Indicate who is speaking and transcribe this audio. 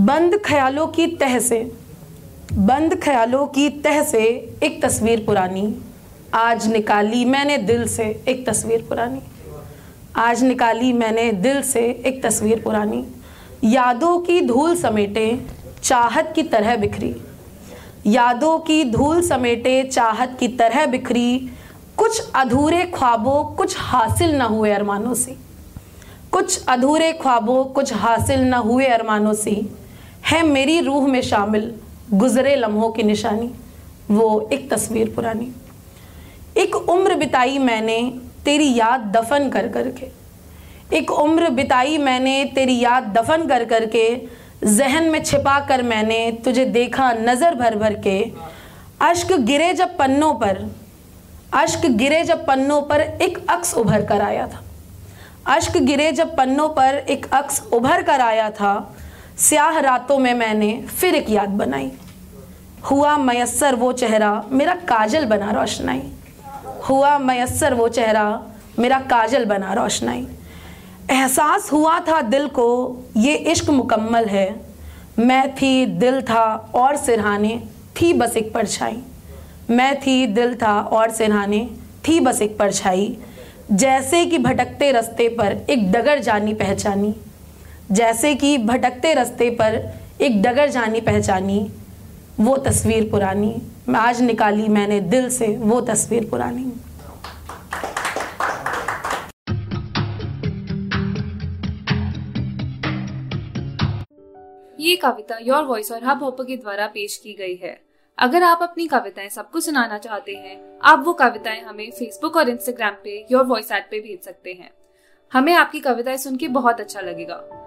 Speaker 1: बंद ख्यालों की तह से, बंद ख्यालों की तह से एक तस्वीर पुरानी। आज निकाली मैंने दिल से एक तस्वीर पुरानी। आज निकाली मैंने दिल से एक तस्वीर पुरानी। यादों की धूल समेटे चाहत की तरह बिखरी। यादों की धूल समेटे चाहत की तरह बिखरी। कुछ अधूरे ख्वाबों कुछ हासिल न हुए अरमानों से। कुछ अधूरे ख्वाबों कुछ हासिल न हुए अरमानों से। है मेरी रूह में शामिल गुजरे लम्हों की निशानी, वो एक तस्वीर पुरानी। एक उम्र बिताई मैंने तेरी याद दफन कर कर के एक उम्र बिताई मैंने तेरी याद दफन कर कर के जहन में छिपा कर मैंने तुझे देखा नज़र भर भर के। अश्क गिरे जब पन्नों पर, अश्क गिरे जब पन्नों पर एक अक्स उभर कर आया था। अश्क गिरे जब पन्नों पर एक अक्स उभर कर आया था स्याह रातों में मैंने फिर एक याद बनाई। हुआ मयसर वो चेहरा मेरा काजल बना रोशनाई। हुआ मयसर वो चेहरा मेरा काजल बना रोशनाई। एहसास हुआ था दिल को, ये इश्क मुकम्मल है। मैं थी दिल था और सिरहाने, थी बस एक परछाई। मैं थी दिल था और सिरहाने, थी बस एक परछाई। जैसे कि भटकते रास्ते पर एक डगर जानी पहचानी। जैसे कि भटकते रास्ते पर एक डगर जानी पहचानी, वो तस्वीर पुरानी। आज निकाली मैंने दिल से वो तस्वीर पुरानी।
Speaker 2: ये कविता योर वॉइस और हब हॉपर के द्वारा पेश की गई है। अगर आप अपनी कविताएँ सबको सुनाना चाहते हैं, आप वो कविताएँ हमें फेसबुक और इंस्टाग्राम पे योर वॉइस ऐप पे भेज सकते हैं। हमें आपकी कविताएँ सुन के बहुत अच्छा लगेगा।